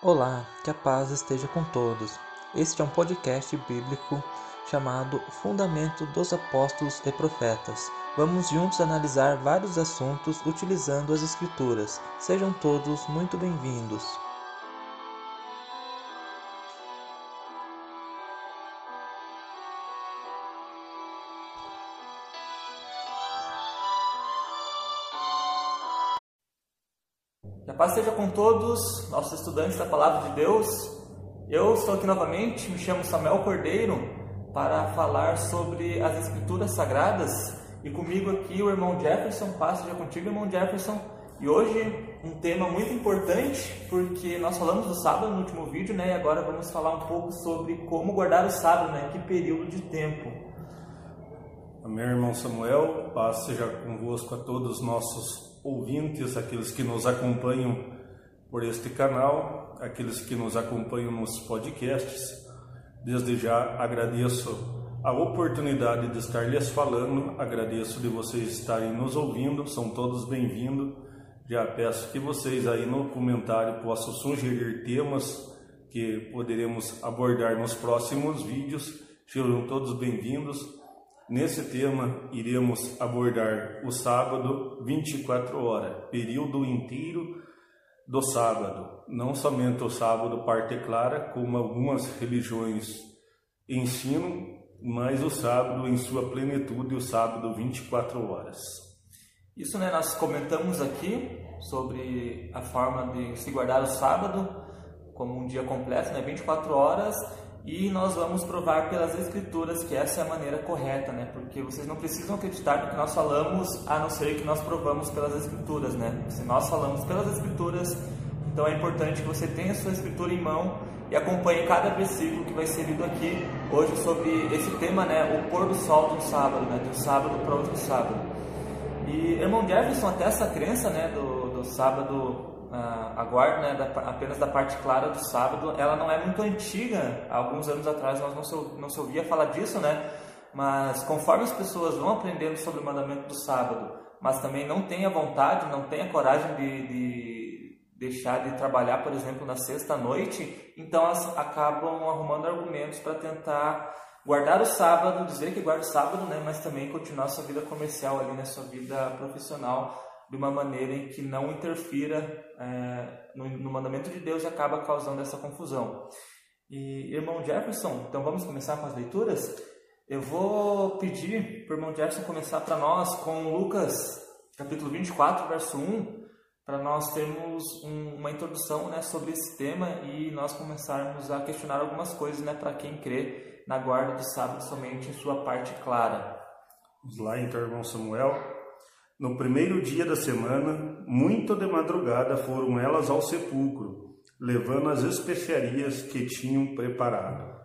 Olá, que a paz esteja com todos. Este é um podcast bíblico chamado Fundamento dos Apóstolos e Profetas. Vamos juntos analisar vários assuntos utilizando as Escrituras. Sejam todos muito bem-vindos. Que a paz seja com todos, nossos estudantes da Palavra de Deus. Eu estou aqui novamente, me chamo Samuel Cordeiro, para falar sobre as Escrituras Sagradas. E comigo aqui o irmão Jefferson, paz seja contigo, irmão Jefferson. E hoje um tema muito importante, porque nós falamos do sábado no último vídeo, né? E agora vamos falar um pouco sobre como guardar o sábado, né? Que período de tempo. Amém, irmão Samuel. Paz seja convosco a todos os nossos ouvintes, aqueles que nos acompanham por este canal, aqueles que nos acompanham nos podcasts. Desde já agradeço a oportunidade de estar lhes falando, agradeço de vocês estarem nos ouvindo, são todos bem-vindos. Já peço que vocês aí no comentário possam sugerir temas que poderemos abordar nos próximos vídeos. Sejam todos bem-vindos. Nesse tema, iremos abordar o sábado 24 horas, período inteiro do sábado. Não somente o sábado parte clara, como algumas religiões ensinam, mas o sábado em sua plenitude, o sábado 24 horas. Isso, né, nós comentamos aqui sobre a forma de se guardar o sábado como um dia completo, né, 24 horas, e nós vamos provar pelas escrituras que essa é a maneira correta, né? Porque vocês não precisam acreditar no que nós falamos, a não ser que nós provamos pelas escrituras, né? Se nós falamos pelas escrituras, então é importante que você tenha a sua escritura em mão e acompanhe cada versículo que vai ser lido aqui hoje sobre esse tema, né? O pôr do sol um sábado, né? Um sábado para outro sábado. E irmão Jefferson, até essa crença, né? Do, do sábado a guarda né, da, apenas da parte clara do sábado, ela não é muito antiga. Há alguns anos atrás nós não se, não se ouvia falar disso, né? Mas conforme as pessoas vão aprendendo sobre o mandamento do sábado, mas também não têm a vontade, não têm a coragem de, de deixar de trabalhar, por exemplo, na sexta-noite, então elas acabam arrumando argumentos para tentar guardar o sábado, dizer que guarda o sábado, né? Mas também continuar sua vida comercial ali, né? Sua vida profissional de uma maneira em que não interfira é, no, no, mandamento de Deus e acaba causando essa confusão. E irmão Jefferson, então vamos começar com as leituras? Eu vou pedir para o irmão Jefferson começar para nós com Lucas, capítulo 24, verso 1, para nós termos um, uma introdução né, sobre esse tema e nós começarmos a questionar algumas coisas né, para quem crê na guarda do sábado somente em sua parte clara. Vamos lá então, irmão Samuel. No primeiro dia da semana, muito de madrugada foram elas ao sepulcro, levando as especiarias que tinham preparado.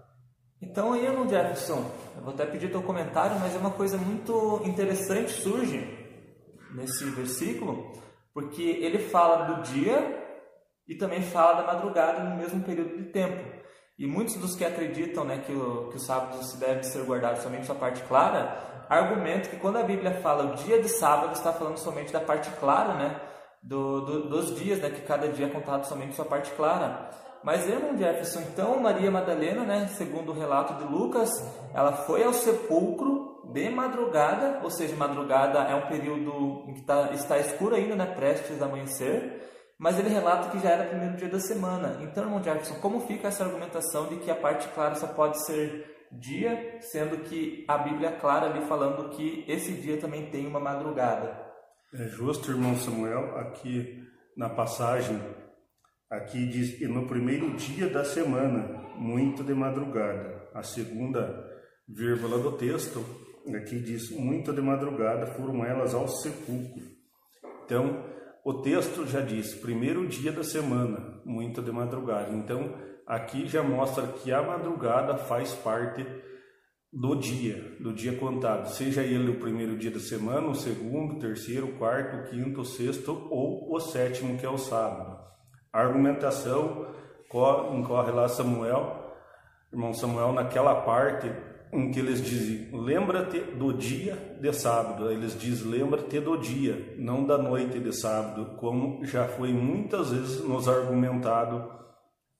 Então irmão Jefferson, eu vou até pedir teu comentário, mas é uma coisa muito interessante surge nesse versículo, porque ele fala do dia e também fala da madrugada no mesmo período de tempo. E muitos dos que acreditam né, que, o, que o sábado se deve ser guardado somente sua parte clara, argumento que quando a Bíblia fala o dia de sábado, está falando somente da parte clara, né? Do, do, dos dias, né? Que cada dia é contado somente sua parte clara. Mas irmão Jefferson, então Maria Madalena, né? Segundo o relato de Lucas, ela foi ao sepulcro de madrugada, ou seja, madrugada é um período em que tá, está escuro ainda, né? Prestes a amanhecer. Mas ele relata que já era o primeiro dia da semana. Então, irmão Jefferson, como fica essa argumentação de que a parte clara só pode ser dia, sendo que a Bíblia é clara ali falando que esse dia também tem uma madrugada. É justo, irmão Samuel, aqui na passagem, aqui diz que no primeiro dia da semana, muito de madrugada. A segunda vírgula do texto, aqui diz muito de madrugada foram elas ao sepulcro. Então, o texto já diz primeiro dia da semana, muito de madrugada. Então, aqui já mostra que a madrugada faz parte do dia, do dia contado, seja ele o primeiro dia da semana, o segundo, terceiro, quarto, quinto, sexto ou o sétimo, que é o sábado. A argumentação incorre lá Samuel, irmão Samuel, naquela parte em que eles dizem, lembra-te do dia de sábado. Eles dizem, lembra-te do dia, não da noite de sábado, como já foi muitas vezes nos argumentado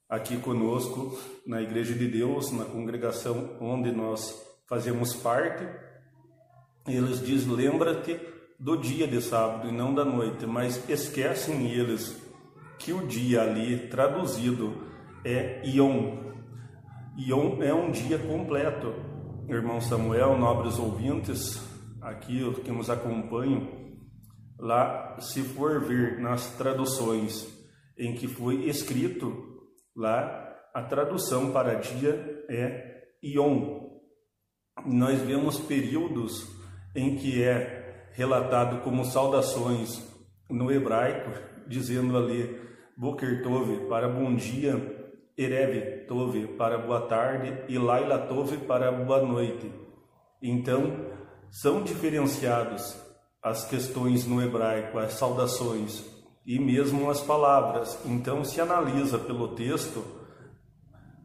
aqui conosco na Igreja de Deus, na congregação onde nós fazemos parte. Eles dizem: lembra-te do dia de sábado e não da noite, mas esquecem eles que o dia ali traduzido é Ion. Ion é um dia completo. Irmão Samuel, nobres ouvintes, aqui que nos acompanham, lá, se for ver nas traduções em que foi escrito, lá a tradução para dia é Ion. Nós vemos períodos em que é relatado como saudações no hebraico, dizendo ali Boker Tov para bom dia, Erev Tov para boa tarde e Laila Tov para boa noite. Então, são diferenciados as questões no hebraico, as saudações e mesmo as palavras. Então, se analisa pelo texto,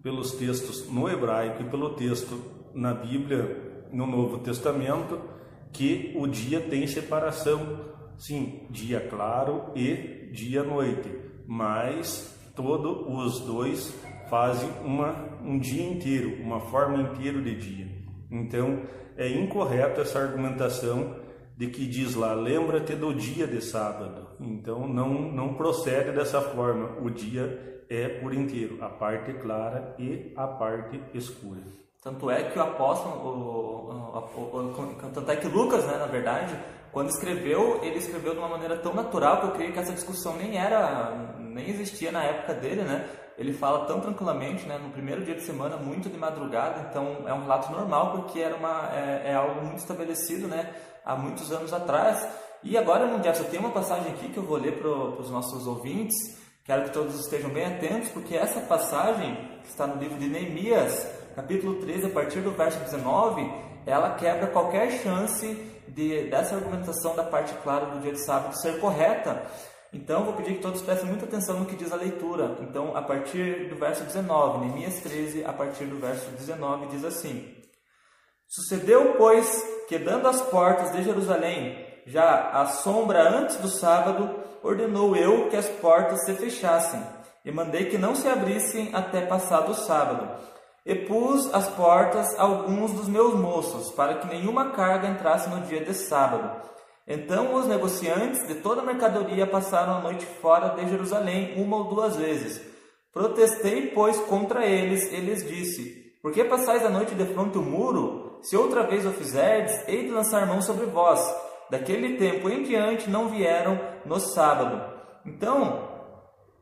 pelos textos no hebraico e pelo texto na Bíblia, no Novo Testamento, que o dia tem separação, sim, dia claro e dia noite, mas todos os dois fazem uma, um dia inteiro, uma forma inteira de dia. Então, é incorreta essa argumentação de que diz lá, lembra-te do dia de sábado. Então, não, não procede dessa forma. O dia é por inteiro, a parte clara e a parte escura. Tanto é que o apóstolo, o, o, o, tanto é que Lucas, né, na verdade, quando escreveu, ele escreveu de uma maneira tão natural que eu creio que essa discussão nem era, nem existia na época dele, né? Ele fala tão tranquilamente, né? No primeiro dia de semana, muito de madrugada, então é um relato normal porque era uma, é, é algo muito estabelecido, né? Há muitos anos atrás. E agora, irmão Jefferson, tem uma passagem aqui que eu vou ler para os nossos ouvintes. Quero que todos estejam bem atentos, porque essa passagem que está no livro de Neemias, capítulo 13, a partir do verso 19, ela quebra qualquer chance de, dessa argumentação da parte clara do dia de sábado ser correta. Então, vou pedir que todos prestem muita atenção no que diz a leitura. Então, a partir do verso 19, Neemias 13, a partir do verso 19, diz assim: Sucedeu, pois, que dando as portas de Jerusalém, já à sombra antes do sábado, ordenou eu que as portas se fechassem, e mandei que não se abrissem até passado o sábado e pus às portas alguns dos meus moços, para que nenhuma carga entrasse no dia de sábado. Então os negociantes de toda a mercadoria passaram a noite fora de Jerusalém uma ou duas vezes. Protestei, pois, contra eles, e lhes disse: Por que passais a noite de fronte ao muro? Se outra vez o fizerdes, hei de lançar mão sobre vós. Daquele tempo em diante não vieram no sábado. Então,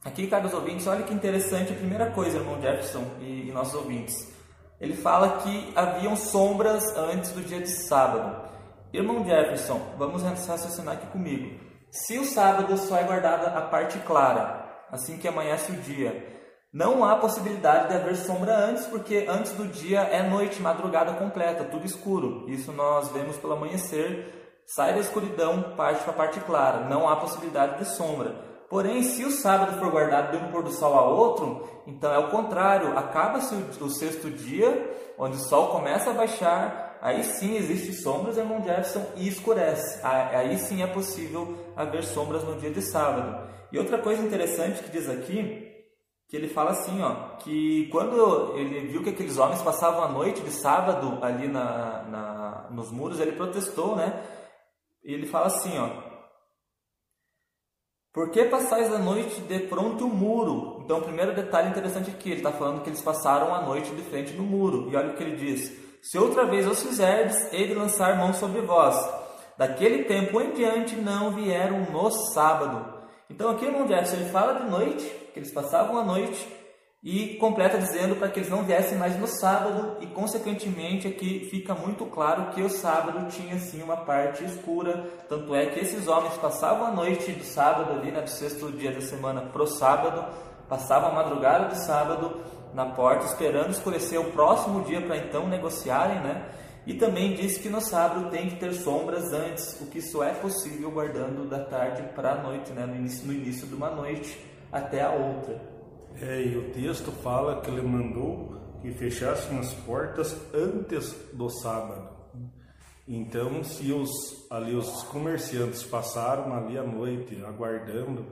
Aqui, caros ouvintes, olha que interessante a primeira coisa, irmão Jefferson e, e nossos ouvintes. Ele fala que haviam sombras antes do dia de sábado. Irmão Jefferson, vamos raciocinar aqui comigo. Se o sábado só é guardada a parte clara, assim que amanhece o dia, não há possibilidade de haver sombra antes, porque antes do dia é noite, madrugada completa, tudo escuro. Isso nós vemos pelo amanhecer, sai da escuridão, parte para a parte clara. Não há possibilidade de sombra. Porém, se o sábado for guardado de um pôr do sol a outro, então é o contrário. Acaba-se o, sexto dia, onde o sol começa a baixar, aí sim existe sombras, irmão Jefferson, e escurece. Aí sim é possível haver sombras no dia de sábado. E outra coisa interessante que diz aqui, que ele fala assim, ó, que quando ele viu que aqueles homens passavam a noite de sábado ali na, na nos muros, ele protestou, né? E ele fala assim, ó, por que passais a noite de pronto o muro? Então, o primeiro detalhe interessante aqui, ele está falando que eles passaram a noite de frente no muro. E olha o que ele diz: Se outra vez os fizerdes, de lançar mão sobre vós. Daquele tempo em diante não vieram no sábado. Então, aqui, irmão Jefferson, ele fala de noite, que eles passavam a noite e completa dizendo para que eles não viessem mais no sábado e consequentemente aqui fica muito claro que o sábado tinha sim uma parte escura, tanto é que esses homens passavam a noite do sábado ali, né, do sexto dia da semana pro sábado, passavam a madrugada do sábado na porta esperando escurecer o próximo dia para então negociarem, né? E também diz que no sábado tem que ter sombras antes, o que só é possível guardando da tarde para a noite, né? no, início, no início de uma noite até a outra. É, e o texto fala que ele mandou que fechassem as portas antes do sábado. Então, se os ali os comerciantes passaram ali a noite aguardando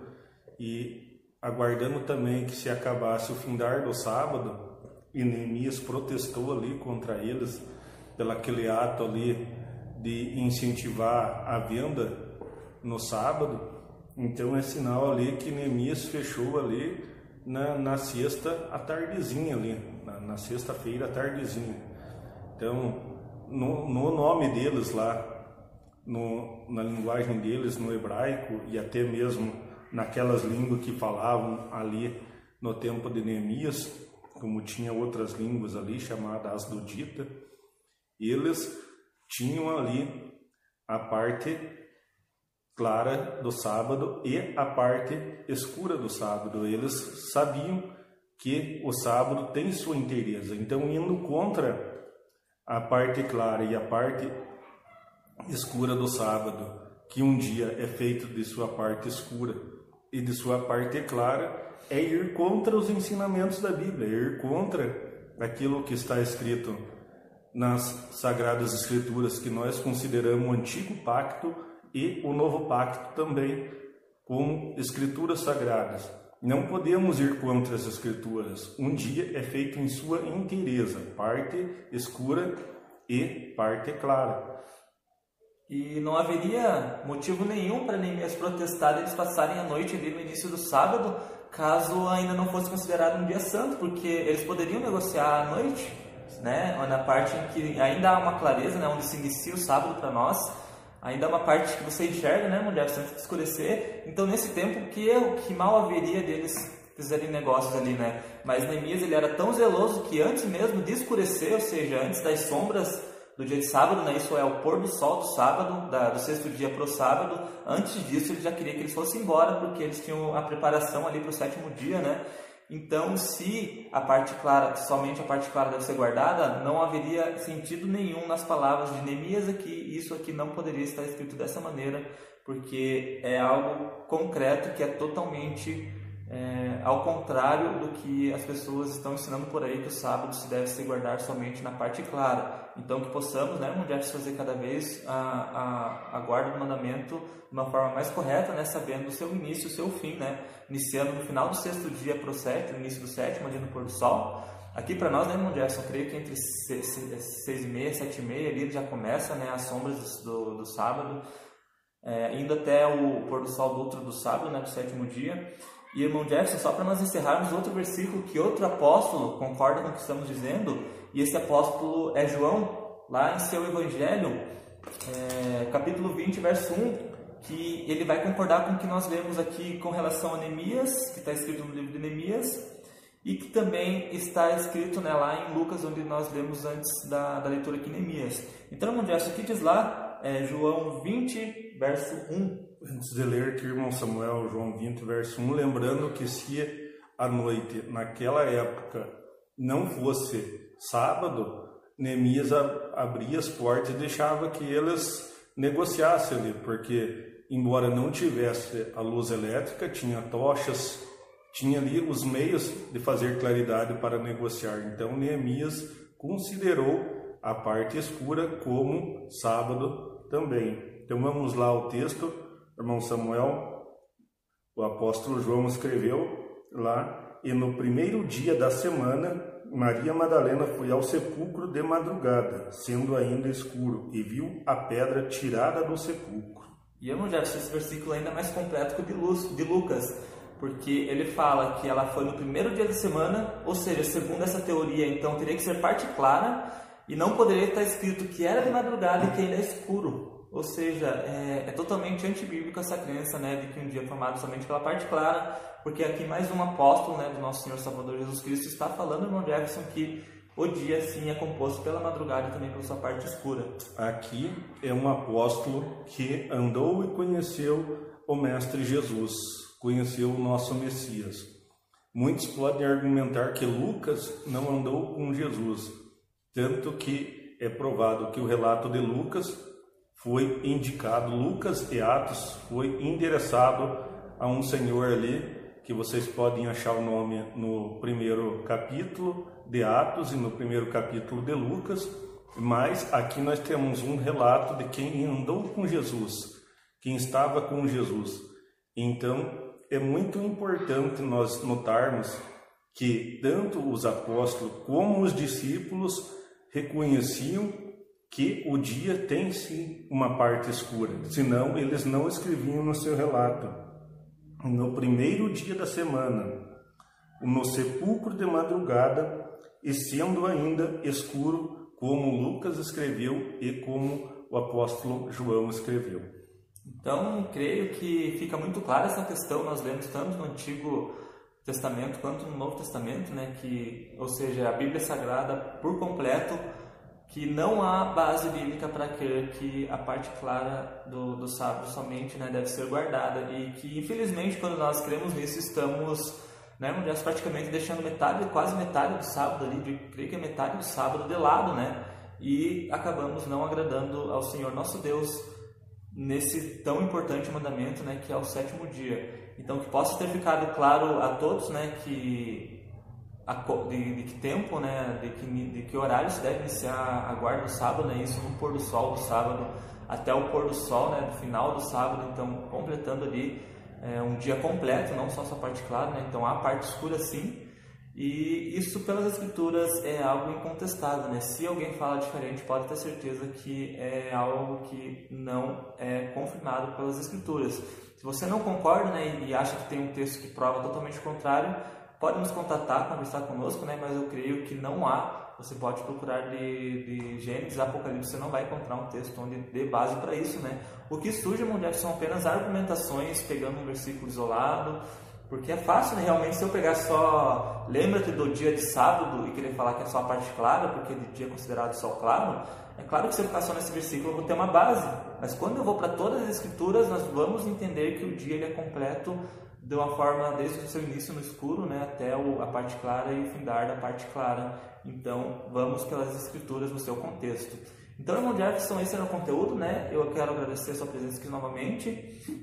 e aguardando também que se acabasse o findar do sábado, e Neemias protestou ali contra eles, pelo aquele ato ali de incentivar a venda no sábado, então é sinal ali que Neemias fechou ali na, na sexta à tardezinha ali, na, na sexta-feira à tardezinha. Então, no, no nome deles lá, no, na linguagem deles, no hebraico e até mesmo naquelas línguas que falavam ali no tempo de Neemias, como tinha outras línguas ali chamadas Asdodita, eles tinham ali a parte clara do sábado e a parte escura do sábado. Eles sabiam que o sábado tem sua inteireza. Então, indo contra a parte clara e a parte escura do sábado, que um dia é feito de sua parte escura e de sua parte clara, é ir contra os ensinamentos da Bíblia, é ir contra aquilo que está escrito nas Sagradas Escrituras, que nós consideramos o Antigo Pacto e o Novo Pacto também como escrituras sagradas. Não podemos ir contra as escrituras. Um dia é feito em sua inteireza, parte escura e parte clara. E não haveria motivo nenhum para Neemias protestar eles passarem a noite ali no início do sábado, caso ainda não fosse considerado um dia santo, porque eles poderiam negociar à noite, né? Na parte em que ainda há uma clareza, né? Onde se inicia o sábado para nós, ainda há uma parte que você enxerga, né, mulher, antes de escurecer. Então, nesse tempo, que que mal haveria deles fizerem negócios ali, né? Mas Neemias ele era tão zeloso que antes mesmo de escurecer, ou seja, antes das sombras do dia de sábado, né? Isso é o pôr do sol do sábado, da, do sexto dia para o sábado. Antes disso, ele já queria que eles fossem embora, porque eles tinham a preparação ali para o sétimo dia, né? Então, se a parte clara, somente a parte clara deve ser guardada, não haveria sentido nenhum nas palavras de Neemias aqui. Isso aqui não poderia estar escrito dessa maneira, porque é algo concreto que é totalmente é, ao contrário do que as pessoas estão ensinando por aí, que o sábado se deve se guardar somente na parte clara. Então, que possamos, né, mulheres, fazer cada vez a, a, a guarda do mandamento de uma forma mais correta, né, sabendo o seu início o seu fim, né, iniciando no final do sexto dia para o sétimo, início do sétimo, ali no pôr do sol. Aqui para nós, né, irmão Gerson, creio que entre seis e meia, sete e meia, ali já começa, né, as sombras do, do sábado, é, indo até o pôr do sol do outro do sábado, né, do sétimo dia. E irmão Jefferson, só para nós encerrarmos outro versículo que outro apóstolo concorda com o que estamos dizendo, e esse apóstolo é João, lá em seu Evangelho, é, capítulo 20, verso 1, que ele vai concordar com o que nós lemos aqui com relação a Neemias, que está escrito no livro de Neemias, e que também está escrito né, lá em Lucas, onde nós lemos antes da, da leitura aqui em Neemias. Então, irmão Jefferson, o que diz lá? É, João 20, verso 1 antes de ler aqui, irmão Samuel, João 20, verso 1, lembrando que se a noite, naquela época, não fosse sábado, Neemias abria as portas e deixava que eles negociassem ali, porque, embora não tivesse a luz elétrica, tinha tochas, tinha ali os meios de fazer claridade para negociar. Então, Neemias considerou a parte escura como sábado também. Então, vamos lá ao texto irmão Samuel, o apóstolo João escreveu lá, e no primeiro dia da semana, Maria Madalena foi ao sepulcro de madrugada, sendo ainda escuro, e viu a pedra tirada do sepulcro. E eu não já achei esse versículo ainda mais completo que o de Lucas, porque ele fala que ela foi no primeiro dia da semana, ou seja, segundo essa teoria, então teria que ser parte clara, e não poderia estar escrito que era de madrugada e que ainda é escuro. Ou seja, é, é totalmente antibíblica essa crença né, de que um dia é formado somente pela parte clara, porque aqui mais um apóstolo né, do nosso Senhor Salvador Jesus Cristo está falando, irmão Jefferson, que o dia sim é composto pela madrugada e também pela sua parte escura. Aqui é um apóstolo que andou e conheceu o Mestre Jesus, conheceu o nosso Messias. Muitos podem argumentar que Lucas não andou com Jesus, tanto que é provado que o relato de Lucas foi indicado, Lucas e Atos foi endereçado a um senhor ali, que vocês podem achar o nome no primeiro capítulo de Atos e no primeiro capítulo de Lucas, mas aqui nós temos um relato de quem andou com Jesus, quem estava com Jesus. Então, é muito importante nós notarmos que tanto os apóstolos como os discípulos reconheciam que o dia tem sim uma parte escura, senão eles não escreviam no seu relato. No primeiro dia da semana, no sepulcro de madrugada, e sendo ainda escuro, como Lucas escreveu e como o apóstolo João escreveu. Então, creio que fica muito clara essa questão, nós lemos tanto no Antigo Testamento quanto no Novo Testamento, né, que, ou seja, a Bíblia Sagrada por completo, que não há base bíblica para crer que a parte clara do, do sábado somente né, deve ser guardada e que, infelizmente, quando nós cremos nisso, estamos né, mulheres praticamente deixando metade, quase metade do sábado ali, de, creio que é metade do sábado de lado, né? E acabamos não agradando ao Senhor nosso Deus nesse tão importante mandamento, né, que é o sétimo dia. Então que possa ter ficado claro a todos, né, que de, de, que tempo, né, de que, de que horário se deve iniciar a guarda do sábado, né, isso no pôr do sol do sábado até o pôr do sol, né, do final do sábado, então completando ali é, um dia completo, não só essa parte clara, né, então a parte escura sim, e isso pelas escrituras é algo incontestável, né? Se alguém fala diferente, pode ter certeza que é algo que não é confirmado pelas escrituras. Se você não concorda, né, e acha que tem um texto que prova totalmente o contrário, pode nos contatar, conversar conosco, né? Mas eu creio que não há. Você pode procurar de, de Gênesis, Apocalipse, você não vai encontrar um texto onde dê base para isso, né? O que surge, mulher, são apenas argumentações, pegando um versículo isolado, porque é fácil, né? realmente, se eu pegar só lembra-te do dia de sábado e querer falar que é só a parte clara, porque de dia é considerado sol claro, é claro que se eu ficar só nesse versículo eu vou ter uma base. Mas quando eu vou para todas as escrituras, nós vamos entender que o dia ele é completo de uma forma desde o seu início no escuro né, até o, a parte clara e o findar da parte clara. Então, vamos pelas escrituras no seu contexto. Então, irmão Jefferson, esse era o conteúdo, né? Eu quero agradecer a sua presença aqui novamente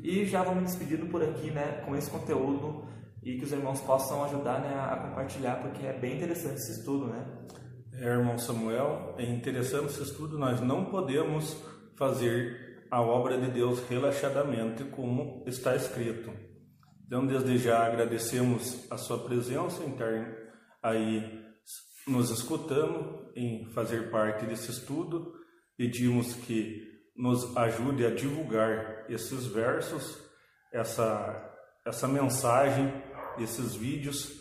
e já vou me despedindo por aqui, né, com esse conteúdo e que os irmãos possam ajudar né, a compartilhar, porque é bem interessante esse estudo, né? É, irmão Samuel, é interessante esse estudo, nós não podemos fazer a obra de Deus relaxadamente como está escrito. Então, desde já agradecemos a sua presença em estar aí nos escutando, em fazer parte desse estudo pedimos que nos ajude a divulgar esses versos, essa, essa mensagem, esses vídeos,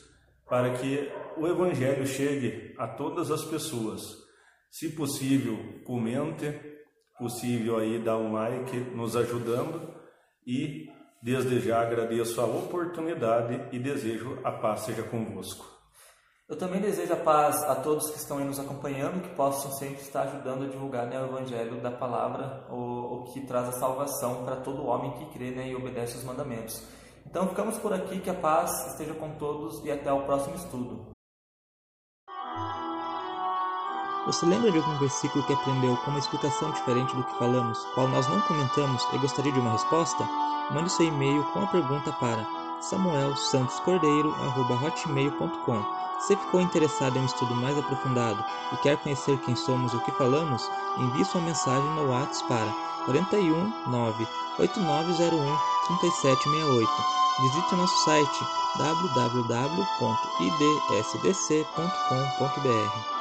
para que o Evangelho chegue a todas as pessoas. Se possível, comente, possível aí dar um like nos ajudando e desde já agradeço a oportunidade e desejo a paz seja convosco. Eu também desejo a paz a todos que estão aí nos acompanhando, que possam sempre estar ajudando a divulgar né, o Evangelho da Palavra, o, o que traz a salvação para todo homem que crê né, e obedece os mandamentos. Então ficamos por aqui, que a paz esteja com todos e até o próximo estudo. Você lembra de algum versículo que aprendeu com uma explicação diferente do que falamos, qual nós não comentamos e gostaria de uma resposta? Mande seu e-mail com a pergunta para samuelsantoscordeiro.hotmail.com se ficou interessado em um estudo mais aprofundado e quer conhecer quem somos e o que falamos, envie sua mensagem no WhatsApp para 41 9 8901 3768. Visite nosso site www.idsdc.com.br.